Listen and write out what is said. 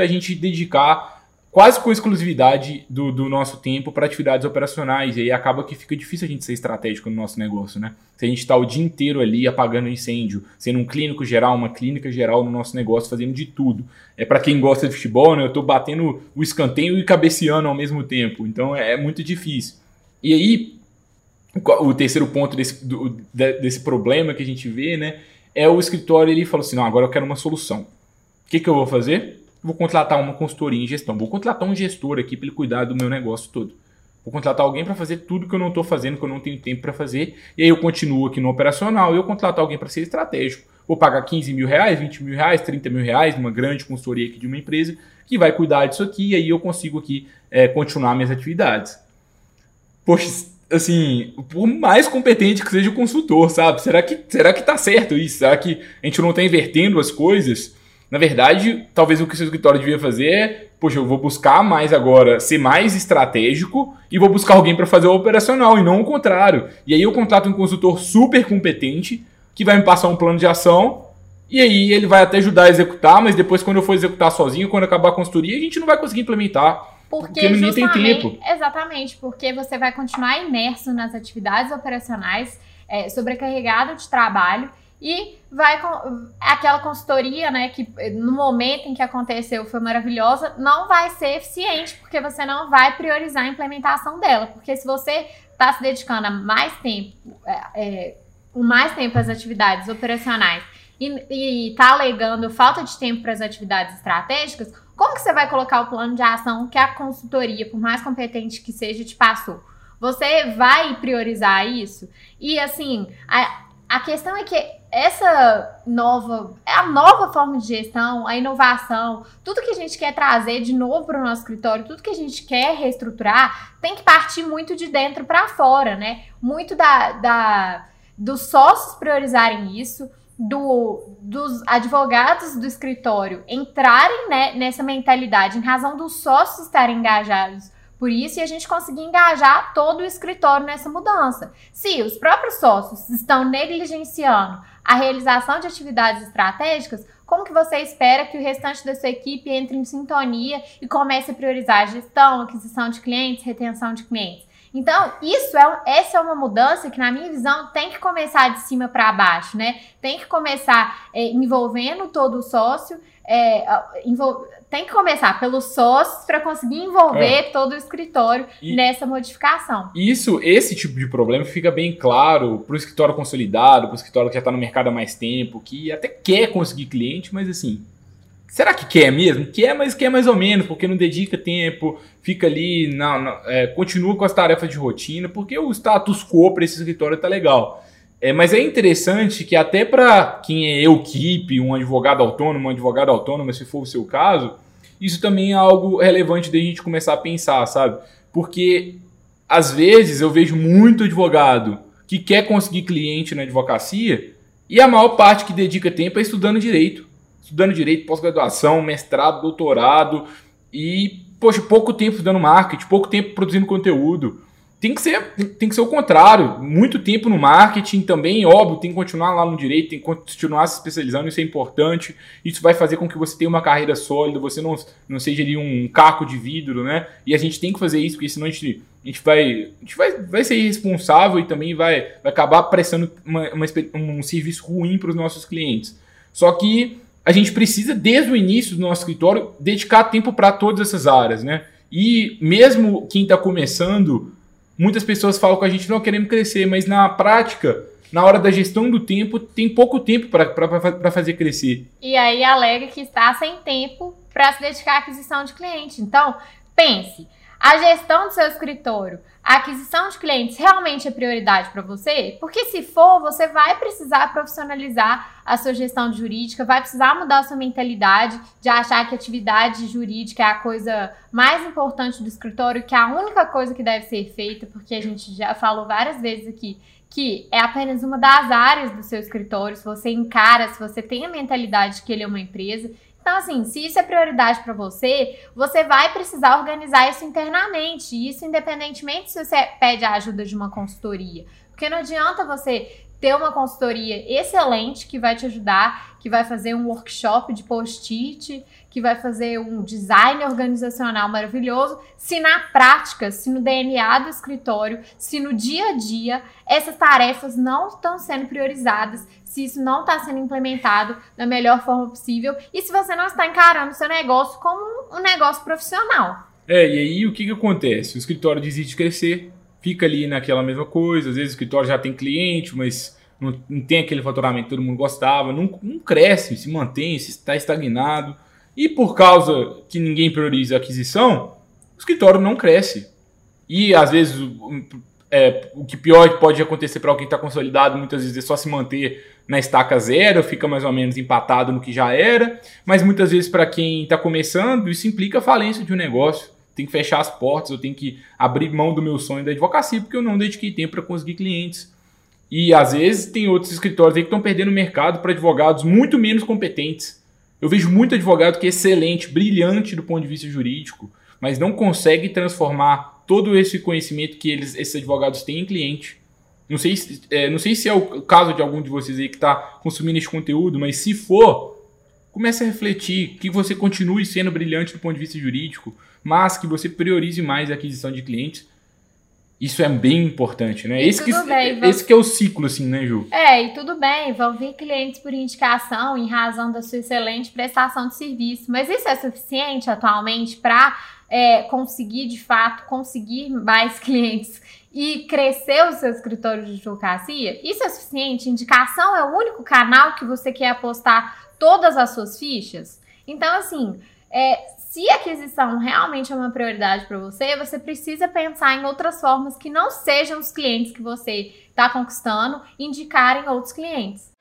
a gente dedicar quase com exclusividade do, do nosso tempo para atividades operacionais. E aí acaba que fica difícil a gente ser estratégico no nosso negócio, né? Se a gente está o dia inteiro ali apagando incêndio, sendo um clínico geral, uma clínica geral no nosso negócio, fazendo de tudo. É para quem gosta de futebol, né? Eu estou batendo o escanteio e cabeceando ao mesmo tempo. Então é, é muito difícil. E aí, o terceiro ponto desse, do, desse problema que a gente vê, né? É o escritório, ele falou assim, não, agora eu quero uma solução. O que, que eu vou fazer? Vou contratar uma consultoria em gestão. Vou contratar um gestor aqui para ele cuidar do meu negócio todo. Vou contratar alguém para fazer tudo que eu não estou fazendo, que eu não tenho tempo para fazer. E aí eu continuo aqui no operacional e eu contrato alguém para ser estratégico. Vou pagar 15 mil reais, 20 mil reais, 30 mil reais numa grande consultoria aqui de uma empresa que vai cuidar disso aqui e aí eu consigo aqui é, continuar minhas atividades. Poxa, assim, por mais competente que seja o consultor, sabe? Será que, será que tá certo isso? Será que a gente não está invertendo as coisas? Na verdade, talvez o que o seu escritório devia fazer é, poxa, eu vou buscar mais agora ser mais estratégico e vou buscar alguém para fazer o operacional e não o contrário. E aí eu contrato um consultor super competente que vai me passar um plano de ação e aí ele vai até ajudar a executar, mas depois quando eu for executar sozinho, quando acabar a consultoria, a gente não vai conseguir implementar. Porque, porque ninguém tem tempo. Exatamente, porque você vai continuar imerso nas atividades operacionais, é, sobrecarregado de trabalho e vai com aquela consultoria, né, que no momento em que aconteceu foi maravilhosa, não vai ser eficiente porque você não vai priorizar a implementação dela, porque se você está se dedicando a mais tempo, é, é, mais tempo às atividades operacionais e está alegando falta de tempo para as atividades estratégicas, como que você vai colocar o plano de ação que a consultoria, por mais competente que seja, te passou? Você vai priorizar isso? E assim, a, a questão é que essa nova, é a nova forma de gestão, a inovação, tudo que a gente quer trazer de novo para o nosso escritório, tudo que a gente quer reestruturar, tem que partir muito de dentro para fora, né? Muito da, da, dos sócios priorizarem isso, do, dos advogados do escritório entrarem né, nessa mentalidade em razão dos sócios estarem engajados por isso, e a gente conseguir engajar todo o escritório nessa mudança. Se os próprios sócios estão negligenciando a realização de atividades estratégicas, como que você espera que o restante da sua equipe entre em sintonia e comece a priorizar gestão, aquisição de clientes, retenção de clientes? Então, isso é, essa é uma mudança que, na minha visão, tem que começar de cima para baixo, né? Tem que começar é, envolvendo todo o sócio, é, envol tem que começar pelos sócios para conseguir envolver é. todo o escritório e nessa modificação. Isso, esse tipo de problema fica bem claro para o escritório consolidado, para o escritório que já está no mercado há mais tempo, que até quer conseguir cliente, mas assim, será que quer mesmo? Quer, mas quer mais ou menos, porque não dedica tempo, fica ali, não, é, continua com as tarefas de rotina, porque o status quo para esse escritório está legal. É, mas é interessante que até para quem é equipe, um advogado autônomo, um advogado autônomo, se for o seu caso, isso também é algo relevante da gente começar a pensar, sabe? Porque às vezes eu vejo muito advogado que quer conseguir cliente na advocacia e a maior parte que dedica tempo é estudando direito. Estudando direito, pós-graduação, mestrado, doutorado e, poxa, pouco tempo estudando marketing, pouco tempo produzindo conteúdo tem que ser tem que ser o contrário. Muito tempo no marketing também, óbvio, tem que continuar lá no direito, tem que continuar se especializando, isso é importante. Isso vai fazer com que você tenha uma carreira sólida, você não, não seja ali um caco de vidro, né? E a gente tem que fazer isso, porque senão a gente, a gente, vai, a gente vai, vai ser irresponsável e também vai, vai acabar prestando uma, uma, um serviço ruim para os nossos clientes. Só que a gente precisa, desde o início do nosso escritório, dedicar tempo para todas essas áreas, né? E mesmo quem está começando muitas pessoas falam com a gente, não queremos crescer, mas na prática, na hora da gestão do tempo, tem pouco tempo para fazer crescer. E aí alega que está sem tempo para se dedicar à aquisição de cliente. Então, pense, a gestão do seu escritório, a aquisição de clientes realmente é prioridade para você? Porque se for, você vai precisar profissionalizar a sua gestão jurídica, vai precisar mudar a sua mentalidade de achar que atividade jurídica é a coisa mais importante do escritório, que é a única coisa que deve ser feita, porque a gente já falou várias vezes aqui que é apenas uma das áreas do seu escritório, se você encara, se você tem a mentalidade de que ele é uma empresa então, assim, se isso é prioridade para você, você vai precisar organizar isso internamente. Isso independentemente se você pede a ajuda de uma consultoria. Porque não adianta você ter uma consultoria excelente que vai te ajudar, que vai fazer um workshop de post-it, que vai fazer um design organizacional maravilhoso, se na prática, se no DNA do escritório, se no dia a dia essas tarefas não estão sendo priorizadas, se isso não está sendo implementado da melhor forma possível e se você não está encarando o seu negócio como um negócio profissional. É, e aí o que, que acontece? O escritório desiste de crescer, fica ali naquela mesma coisa, às vezes o escritório já tem cliente, mas não, não tem aquele faturamento que todo mundo gostava, não, não cresce, se mantém, está estagnado. E por causa que ninguém prioriza a aquisição, o escritório não cresce. E às vezes é, o que pior que pode acontecer para alguém que está consolidado, muitas vezes é só se manter na estaca zero, fica mais ou menos empatado no que já era. Mas muitas vezes para quem está começando, isso implica a falência de um negócio. Tem que fechar as portas, eu tenho que abrir mão do meu sonho da advocacia porque eu não dediquei tempo para conseguir clientes. E às vezes tem outros escritórios aí que estão perdendo mercado para advogados muito menos competentes. Eu vejo muito advogado que é excelente, brilhante do ponto de vista jurídico, mas não consegue transformar todo esse conhecimento que eles, esses advogados têm em cliente. Não sei, é, não sei se é o caso de algum de vocês aí que está consumindo esse conteúdo, mas se for, comece a refletir que você continue sendo brilhante do ponto de vista jurídico, mas que você priorize mais a aquisição de clientes isso é bem importante, né? esse, que, bem, esse que é o ciclo, assim, né, Ju? É, e tudo bem, vão vir clientes por indicação em razão da sua excelente prestação de serviço. Mas isso é suficiente atualmente para é, conseguir, de fato, conseguir mais clientes e crescer o seu escritório de advocacia? Isso é suficiente? Indicação é o único canal que você quer apostar todas as suas fichas? Então, assim, é, se aquisição realmente é uma prioridade para você, você precisa pensar em outras formas que não sejam os clientes que você está conquistando, indicarem outros clientes.